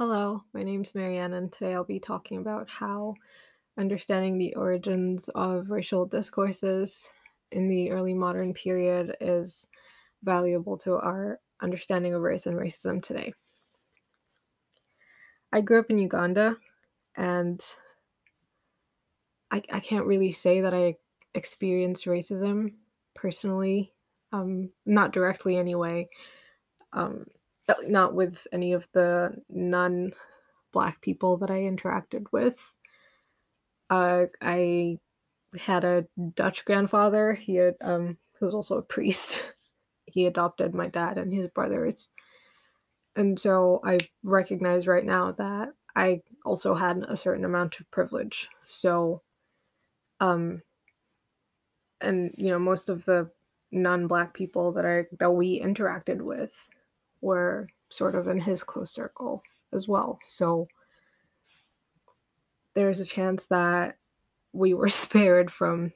Hello, my name's Marianne, and today I'll be talking about how understanding the origins of racial discourses in the early modern period is valuable to our understanding of race and racism today. I grew up in Uganda, and I, I can't really say that I experienced racism personally, um, not directly anyway. Um, not with any of the non black people that I interacted with. Uh, I had a Dutch grandfather. He had, um, who was also a priest. he adopted my dad and his brothers. And so I recognize right now that I also had a certain amount of privilege. So, um, and you know, most of the non-black people that I that we interacted with were sort of in his close circle as well. So there's a chance that we were spared from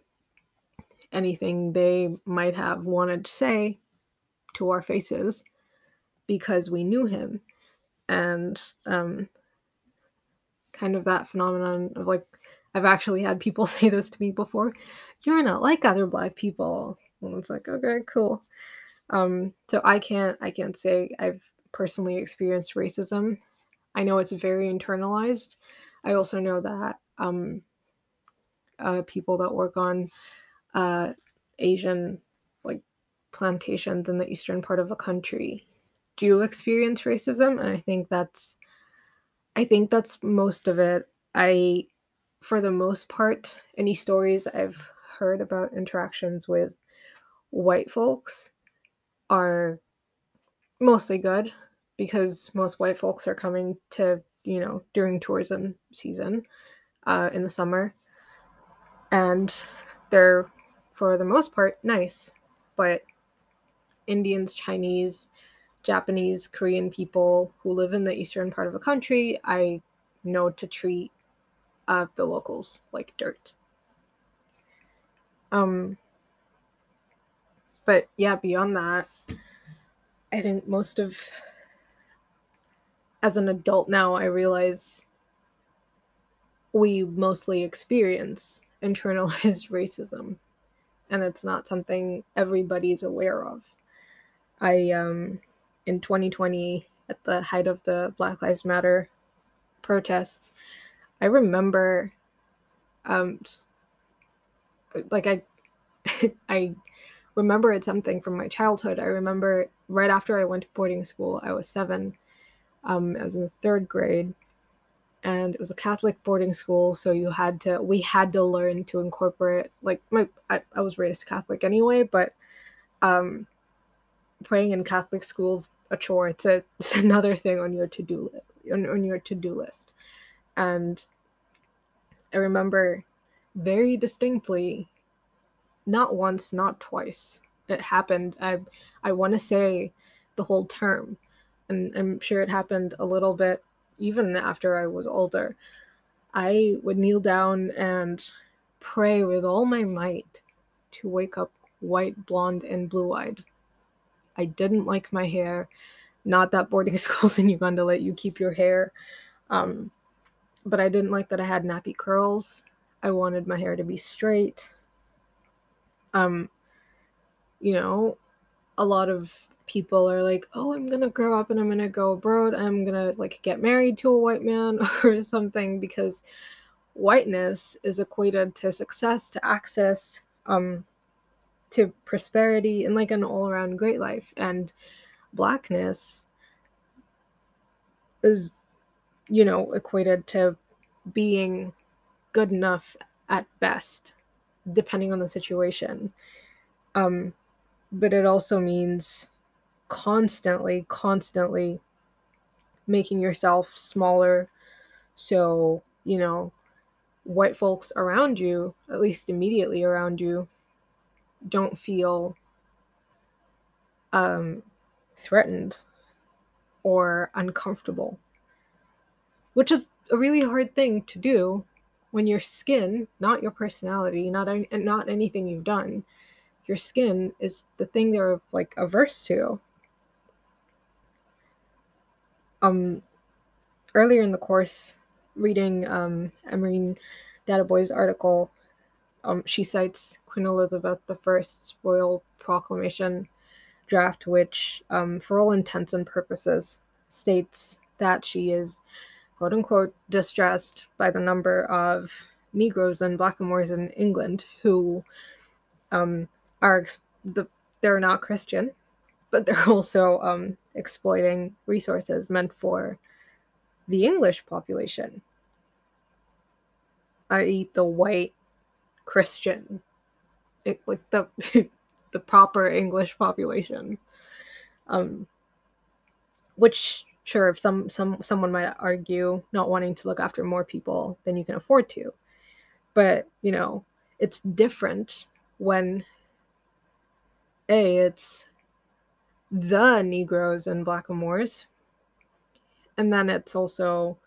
anything they might have wanted to say to our faces because we knew him. And um, kind of that phenomenon of like, I've actually had people say this to me before you're not like other black people. And it's like, okay, cool. Um, so I can't I can't say I've personally experienced racism. I know it's very internalized. I also know that um, uh, people that work on uh, Asian like plantations in the eastern part of the country do experience racism, and I think that's I think that's most of it. I, for the most part, any stories I've heard about interactions with white folks are mostly good because most white folks are coming to, you know, during tourism season uh, in the summer. And they're, for the most part, nice. But Indians, Chinese, Japanese, Korean people who live in the eastern part of the country, I know to treat uh, the locals like dirt. Um, but yeah, beyond that, I think most of as an adult now, I realize we mostly experience internalized racism, and it's not something everybody's aware of. I, um, in 2020, at the height of the Black Lives Matter protests, I remember, um, like I, I remember it's something from my childhood. I remember right after I went to boarding school, I was seven. Um, I was in the third grade, and it was a Catholic boarding school, so you had to we had to learn to incorporate like my I, I was raised Catholic anyway, but um, praying in Catholic schools a chore. It's, a, it's another thing on your to do list on, on your to do list, and I remember very distinctly not once, not twice. It happened. I I want to say the whole term, and I'm sure it happened a little bit even after I was older. I would kneel down and pray with all my might to wake up white, blonde, and blue eyed. I didn't like my hair. Not that boarding schools in Uganda let you keep your hair. Um, but I didn't like that I had nappy curls. I wanted my hair to be straight um you know a lot of people are like oh i'm gonna grow up and i'm gonna go abroad. I'm gonna like get married to a white man or something because whiteness is equated to success to access um to prosperity and like an all-around great life. And blackness is you know equated to being good enough at best depending on the situation. Um, but it also means constantly, constantly making yourself smaller. So, you know, white folks around you, at least immediately around you, don't feel um, threatened or uncomfortable, which is a really hard thing to do when your skin, not your personality, not not anything you've done, your skin is the thing they're like averse to. Um, earlier in the course, reading um, Emerine Databoy's article, um, she cites Queen Elizabeth I's royal proclamation draft, which, um, for all intents and purposes, states that she is quote unquote distressed by the number of Negroes and Blackamoors in England who um, are the they're not Christian, but they're also um, exploiting resources meant for the English population, i.e., the white Christian, it, like the the proper English population. Um, which sure, if some some someone might argue not wanting to look after more people than you can afford to, but you know it's different when a it's the Negroes and Blackamoors, and then it's also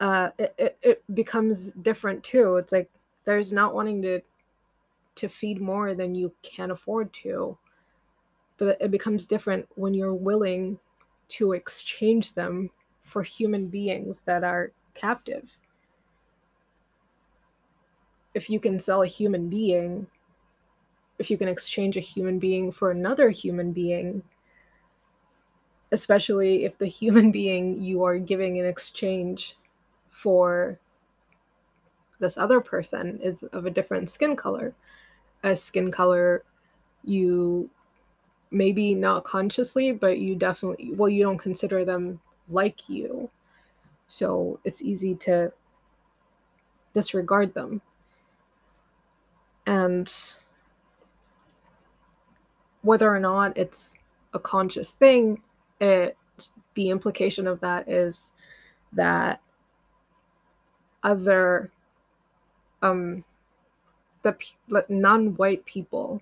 uh, it, it, it becomes different too. It's like there's not wanting to to feed more than you can afford to, but it becomes different when you're willing to exchange them for human beings that are captive. If you can sell a human being, if you can exchange a human being for another human being, especially if the human being you are giving in exchange for this other person is of a different skin color, a skin color you maybe not consciously, but you definitely, well, you don't consider them like you. So it's easy to disregard them. And whether or not it's a conscious thing, it the implication of that is that other um the non-white people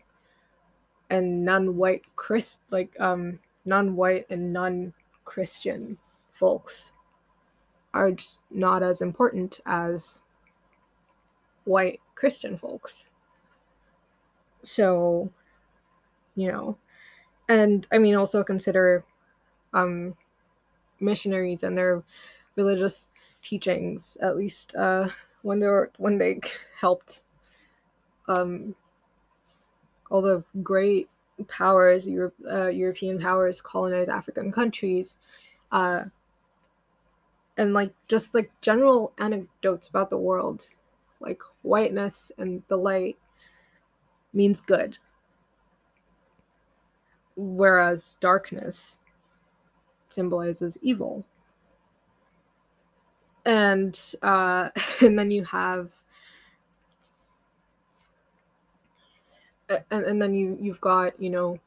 and non-white Chris like um non-white and non-Christian folks are just not as important as white Christian folks. So, you know, and I mean also consider um missionaries and their religious teachings, at least uh when they were when they helped um all the great powers, uh, European powers, colonize African countries, uh, and like just like general anecdotes about the world, like whiteness and the light means good, whereas darkness symbolizes evil. And uh, and then you have and, and then you you've got you know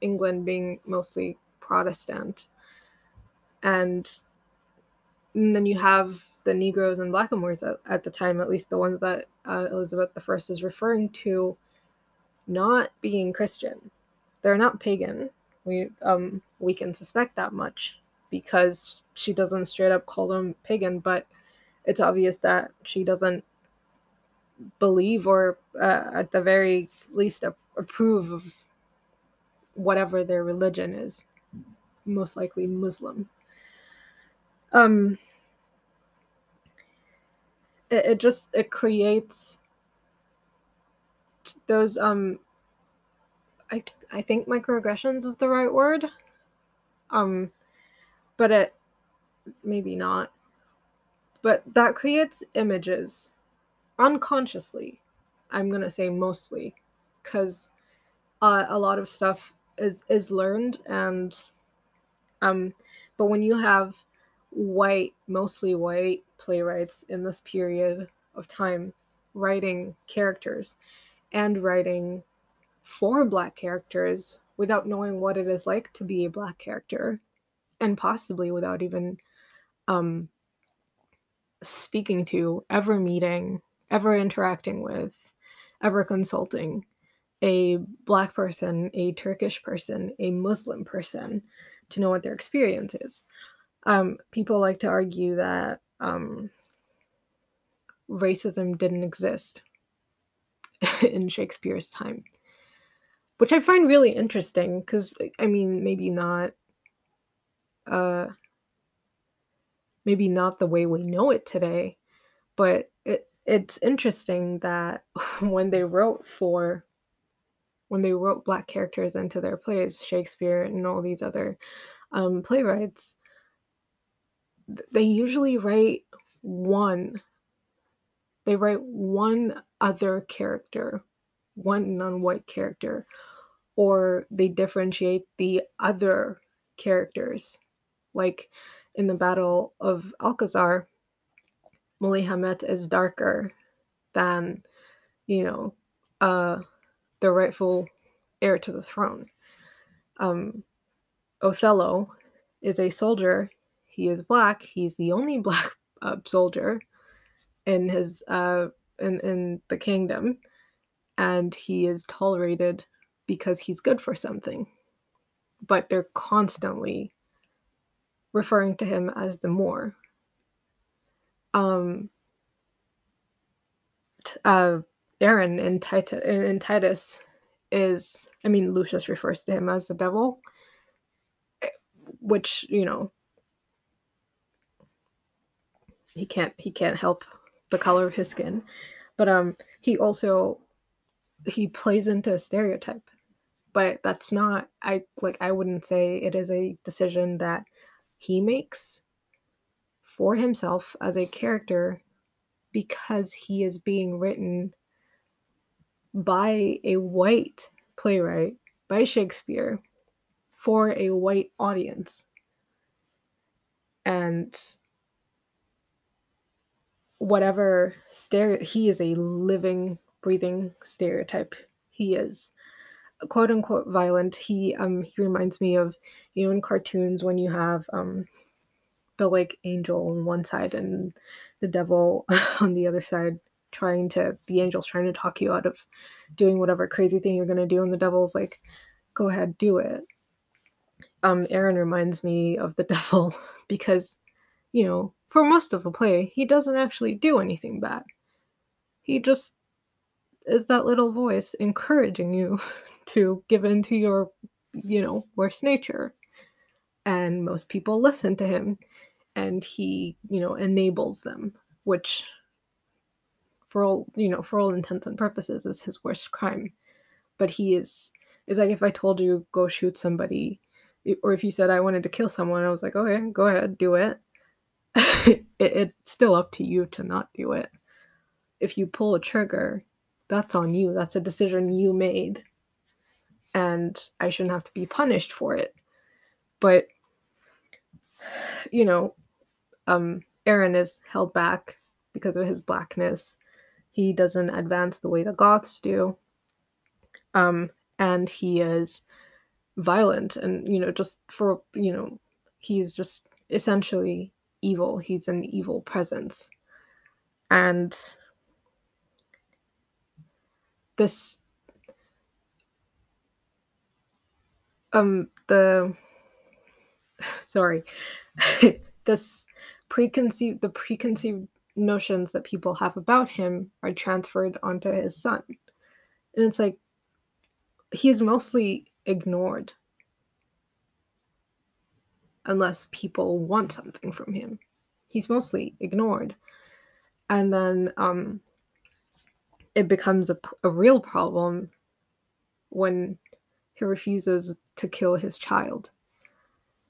England being mostly Protestant, and, and then you have the Negroes and Blackamoors at, at the time, at least the ones that uh, Elizabeth I is referring to, not being Christian. They're not pagan. We um we can suspect that much because she doesn't straight up call them pagan, but it's obvious that she doesn't believe or uh, at the very least approve of whatever their religion is most likely muslim. Um it, it just it creates those um i i think microaggressions is the right word. Um but it maybe not. But that creates images unconsciously i'm going to say mostly cuz uh, a lot of stuff is is learned and um but when you have white mostly white playwrights in this period of time writing characters and writing for black characters without knowing what it is like to be a black character and possibly without even um speaking to ever meeting ever interacting with, ever consulting a black person, a Turkish person, a Muslim person to know what their experience is. Um, people like to argue that um, racism didn't exist in Shakespeare's time, which I find really interesting because, I mean, maybe not. Uh, maybe not the way we know it today, but it's interesting that when they wrote for when they wrote black characters into their plays, Shakespeare and all these other um, playwrights, they usually write one. They write one other character, one non-white character, or they differentiate the other characters. Like in the Battle of Alcazar, Muley Hamet is darker than, you know, uh, the rightful heir to the throne. Um, Othello is a soldier. He is black. He's the only black uh, soldier in his uh, in in the kingdom, and he is tolerated because he's good for something. But they're constantly referring to him as the Moor. Um, uh, Aaron in, Titus, in Titus is, I mean, Lucius refers to him as the devil, eh, which you know he can't he can't help the color of his skin, but um he also he plays into a stereotype, but that's not I like I wouldn't say it is a decision that he makes for himself as a character because he is being written by a white playwright, by Shakespeare, for a white audience. And whatever stereo he is a living, breathing stereotype. He is quote unquote violent. He um he reminds me of you know in cartoons when you have um the like angel on one side and the devil on the other side trying to the angel's trying to talk you out of doing whatever crazy thing you're gonna do and the devil's like go ahead do it. Um aaron reminds me of the devil because you know for most of the play he doesn't actually do anything bad. He just is that little voice encouraging you to give in to your you know worst nature. And most people listen to him and he you know enables them which for all you know for all intents and purposes is his worst crime. But he is is like if i told you go shoot somebody or if you said i wanted to kill someone i was like okay go ahead do it. it it's still up to you to not do it. If you pull a trigger that's on you. That's a decision you made. And i shouldn't have to be punished for it. But you know um aaron is held back because of his blackness he doesn't advance the way the Goths do. Um, and he is violent and, you know, just for, you know, he's just essentially evil. He's an evil presence. And this um the sorry this preconceived the preconceived notions that people have about him are transferred onto his son. And it's like he's mostly ignored unless people want something from him. He's mostly ignored. And then um, it becomes a, a real problem when he refuses to kill his child.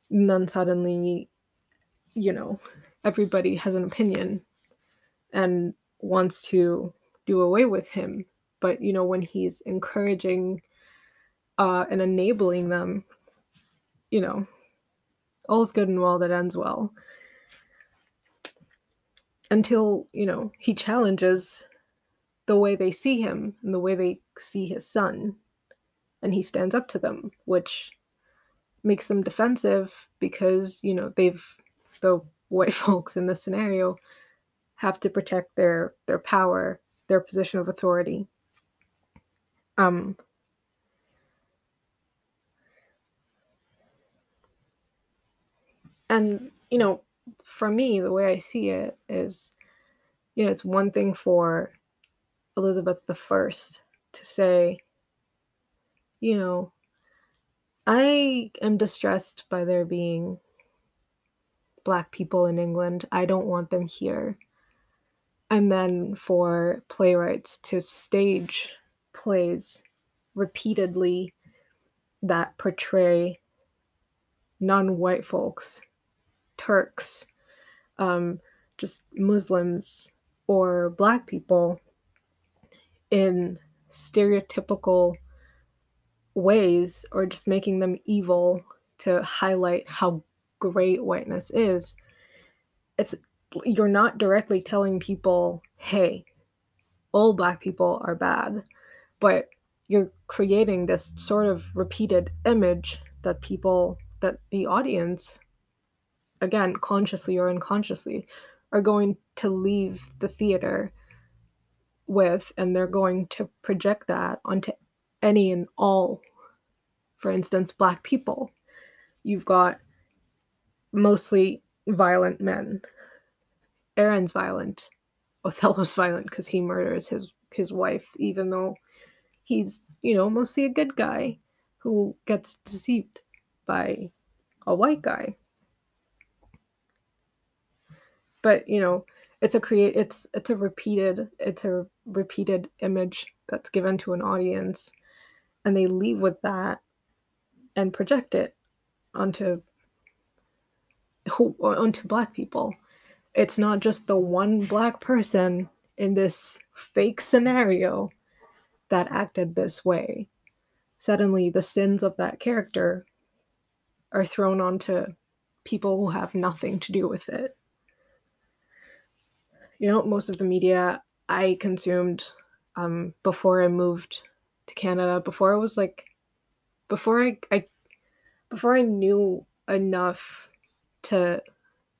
And then suddenly, you know, everybody has an opinion and wants to do away with him. But you know, when he's encouraging uh, and enabling them, you know, all's good and well that ends well. Until, you know, he challenges the way they see him and the way they see his son. And he stands up to them, which makes them defensive because, you know, they've, the white folks in this scenario have to protect their their power, their position of authority. Um, and you know, for me, the way I see it is, you know, it's one thing for Elizabeth the First to say, you know, I am distressed by there being black people in England. I don't want them here. And then for playwrights to stage plays repeatedly that portray non white folks, Turks, um, just Muslims, or black people in stereotypical ways or just making them evil to highlight how great whiteness is it's you're not directly telling people hey all black people are bad but you're creating this sort of repeated image that people that the audience again consciously or unconsciously are going to leave the theater with and they're going to project that onto any and all for instance black people. You've got mostly violent men. Aaron's violent. Othello's violent because he murders his his wife even though he's you know mostly a good guy who gets deceived by a white guy. But you know it's a create it's it's a repeated it's a repeated image that's given to an audience and they leave with that and project it onto onto black people. It's not just the one black person in this fake scenario that acted this way. Suddenly the sins of that character are thrown onto people who have nothing to do with it. You know, most of the media I consumed um, before I moved to Canada, before I was like, before I, I, before I knew enough to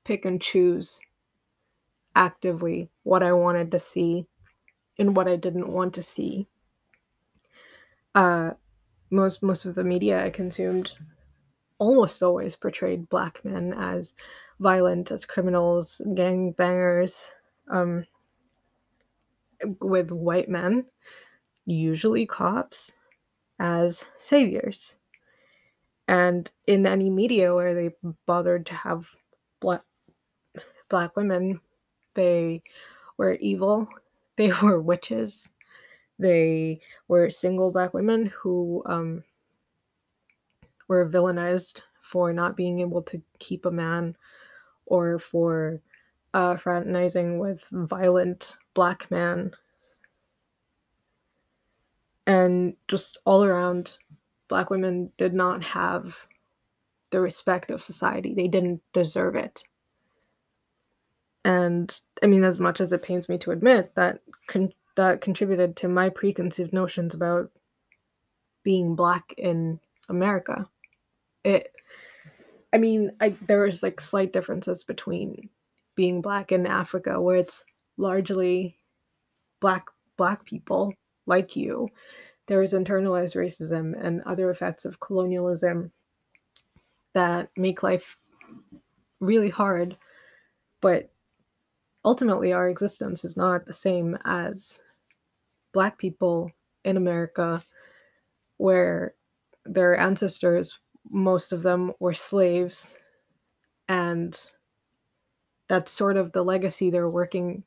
pick and choose actively what I wanted to see and what I didn't want to see. Uh, most most of the media I consumed almost always portrayed black men as violent, as criminals, gang bangers, um, with white men, usually cops, as saviors. And in any media where they bothered to have black, black women, they were evil, they were witches, they were single black women who um, were villainized for not being able to keep a man or for uh, fraternizing with violent black men and just all around black women did not have the respect of society. They didn't deserve it. And i mean as much as it pains me to admit that con- that contributed to my preconceived notions about being black in america it i mean i there was like slight differences between being black in Africa where it's largely black black people like you there is internalized racism and other effects of colonialism that make life really hard but ultimately our existence is not the same as black people in America where their ancestors most of them were slaves and that's sort of the legacy they're working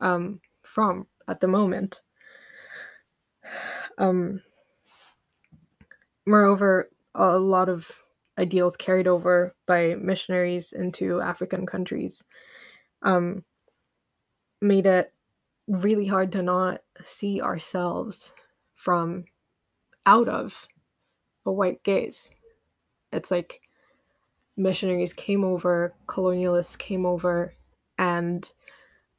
um, from at the moment. Um, moreover, a lot of ideals carried over by missionaries into African countries um, made it really hard to not see ourselves from out of a white gaze. It's like missionaries came over, colonialists came over, and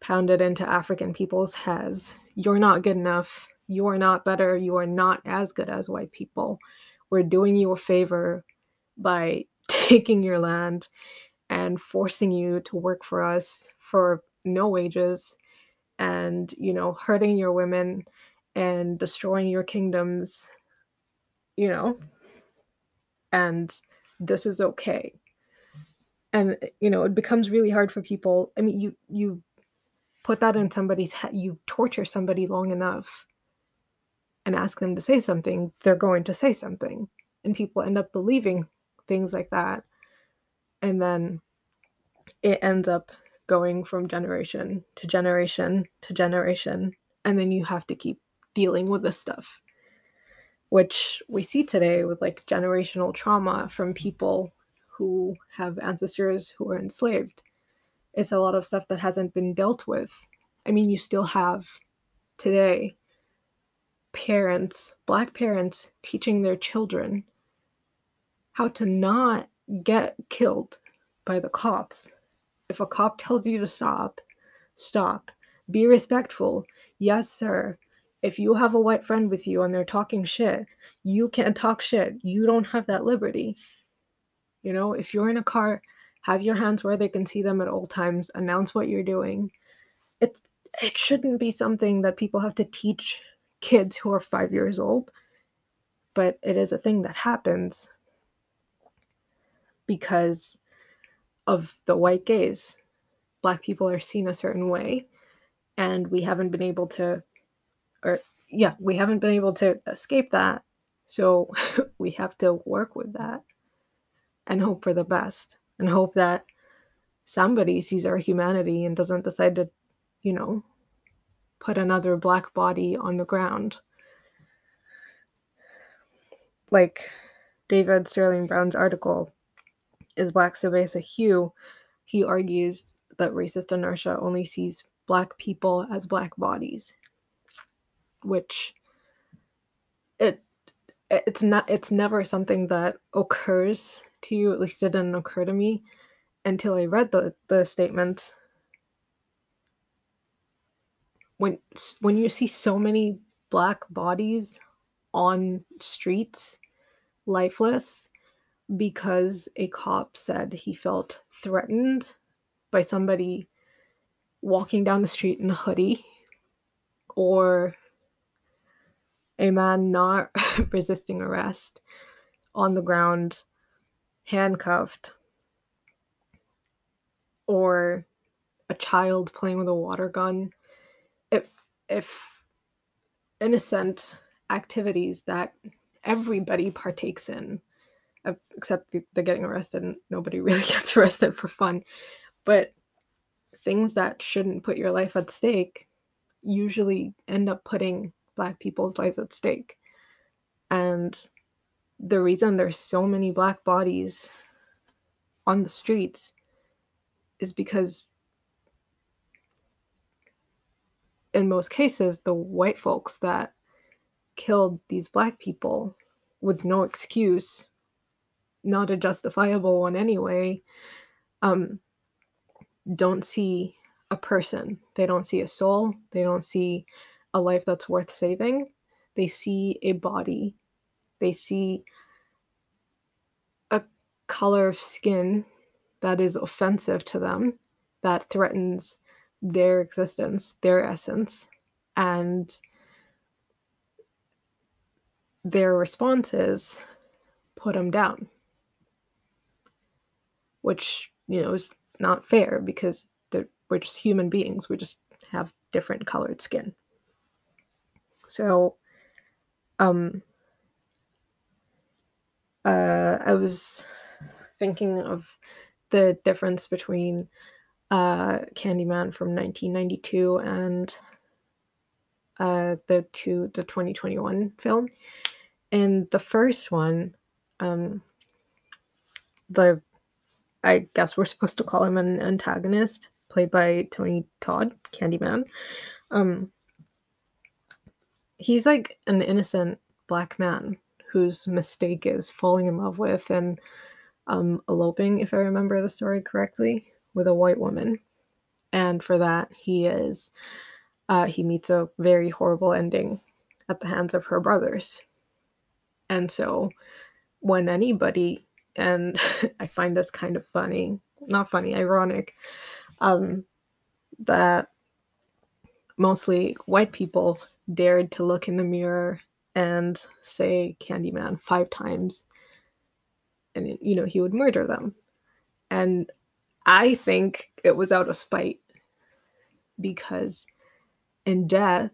pounded into African people's heads you're not good enough. You are not better. You are not as good as white people. We're doing you a favor by taking your land and forcing you to work for us for no wages and, you know, hurting your women and destroying your kingdoms, you know, and this is okay and you know it becomes really hard for people i mean you you put that in somebody's head you torture somebody long enough and ask them to say something they're going to say something and people end up believing things like that and then it ends up going from generation to generation to generation and then you have to keep dealing with this stuff which we see today with like generational trauma from people who have ancestors who were enslaved. It's a lot of stuff that hasn't been dealt with. I mean you still have today parents black parents teaching their children how to not get killed by the cops if a cop tells you to stop, stop. Be respectful. Yes, sir. If you have a white friend with you and they're talking shit, you can't talk shit. You don't have that liberty. You know, if you're in a car, have your hands where they can see them at all times. Announce what you're doing. It it shouldn't be something that people have to teach kids who are 5 years old, but it is a thing that happens because of the white gaze. Black people are seen a certain way, and we haven't been able to, or yeah, we haven't been able to escape that. So we have to work with that and hope for the best and hope that somebody sees our humanity and doesn't decide to, you know, put another black body on the ground. Like David Sterling Brown's article is black so base a hue, he argues that racist inertia only sees black people as black bodies, which it it's not it's never something that occurs to you. At least it didn't occur to me until I read the the statement. When when you see so many black bodies on streets, lifeless, because a cop said he felt threatened by somebody walking down the street in a hoodie or a man not resisting arrest on the ground, handcuffed, or a child playing with a water gun. If, innocent activities that everybody partakes in except the, getting arrested and nobody really gets arrested for fun. But things that shouldn't put your life at stake usually end up putting black people's lives at stake. And the reason there's so many black bodies on the streets is because in most cases the white folks that killed these black people with no excuse not a justifiable one anyway, um, don't see a person. They don't see a soul. They don't see a life that's worth saving. They see a body. They see a color of skin that is offensive to them, that threatens their existence, their essence, and their responses put them down which you know is not fair because we're just human beings. We just have different colored skin. So, um, uh, I was thinking of the difference between uh, Candyman from 1992 and uh, the two the 2021 film. In the first one, um, the I guess we're supposed to call him an antagonist, played by Tony Todd, Candyman. Um, he's like an innocent black man whose mistake is falling in love with and um, eloping, if I remember the story correctly, with a white woman. And for that, he is uh, he meets a very horrible ending at the hands of her brothers. And so, when anybody and I find this kind of funny, not funny, ironic, um, that mostly white people dared to look in the mirror and say Candyman five times, and you know he would murder them, and I think it was out of spite because in death,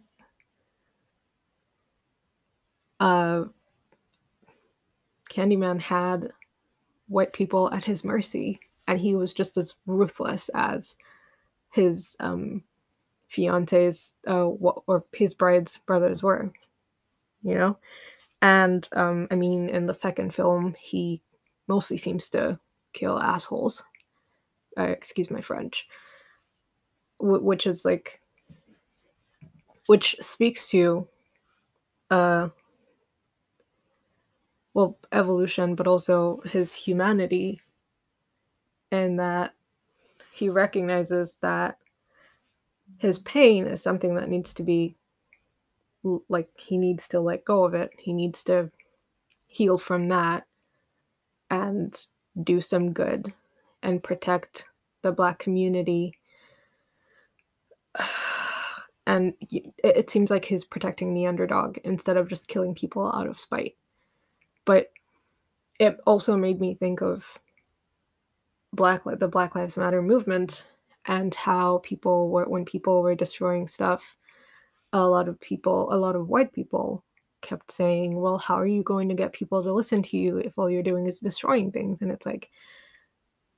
uh, Candyman had white people at his mercy and he was just as ruthless as his um, fiance's uh, or his bride's brothers were, you know? And um, I mean, in the second film, he mostly seems to kill assholes. Uh, excuse my French. W- which is like, which speaks to, uh, well, evolution, but also his humanity, and that he recognizes that his pain is something that needs to be like he needs to let go of it. He needs to heal from that and do some good and protect the black community. And it seems like he's protecting the underdog instead of just killing people out of spite. But it also made me think of black the Black Lives Matter movement and how people were when people were destroying stuff a lot of people a lot of white people kept saying well how are you going to get people to listen to you if all you're doing is destroying things and it's like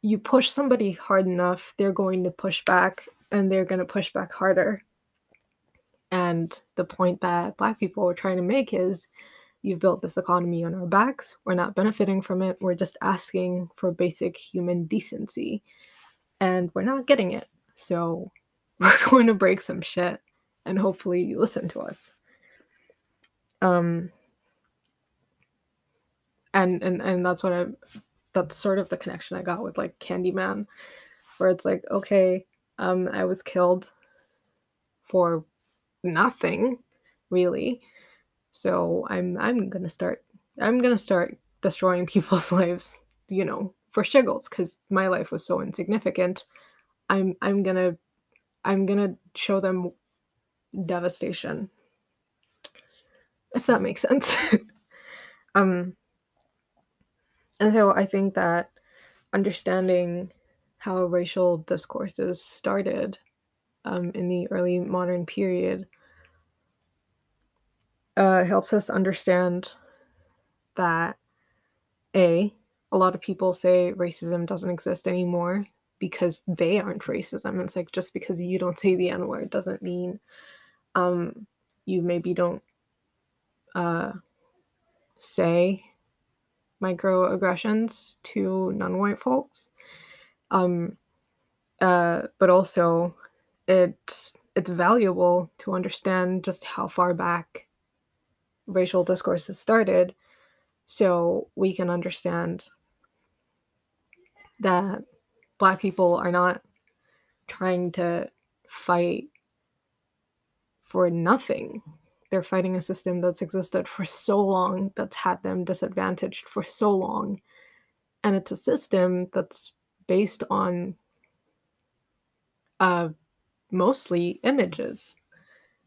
you push somebody hard enough they're going to push back and they're going to push back harder and the point that black people were trying to make is you've built this economy on our backs we're not benefiting from it we're just asking for basic human decency and we're not getting it. So we're going to break some shit and hopefully you listen to us. Um and and and that's what I that's sort of the connection I got with like Candyman where it's like okay, um I was killed for nothing really. So I'm I'm to start I'm to start destroying people's lives, you know, for shiggles because my life was so insignificant i'm i'm gonna i'm gonna show them devastation if that makes sense um and so i think that understanding how racial discourses started um, in the early modern period uh, helps us understand that a a lot of people say racism doesn't exist anymore because they aren't racism. It's like just because you don't say the N word doesn't mean um, you maybe don't uh, say microaggressions to non-white folks. Um, uh, but also, it's it's valuable to understand just how far back racial discourses started, so we can understand that black people are not trying to fight for nothing. They're fighting a system that's existed for so long, that's had them disadvantaged for so long. And it's a system that's based on uh, mostly images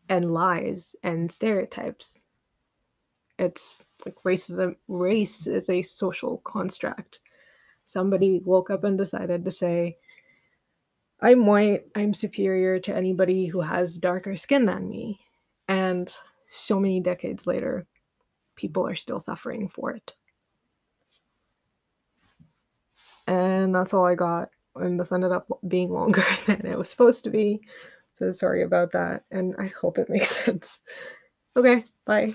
and lies and stereotypes. It's like racism, race is a social construct somebody woke up and decided to say, I'm white, I'm superior to anybody who has darker skin than me. And so many decades later, people are still suffering for it. And that's all I got. And this ended up being longer than it was supposed to be. So sorry about that. And I hope it makes sense. Okay, bye.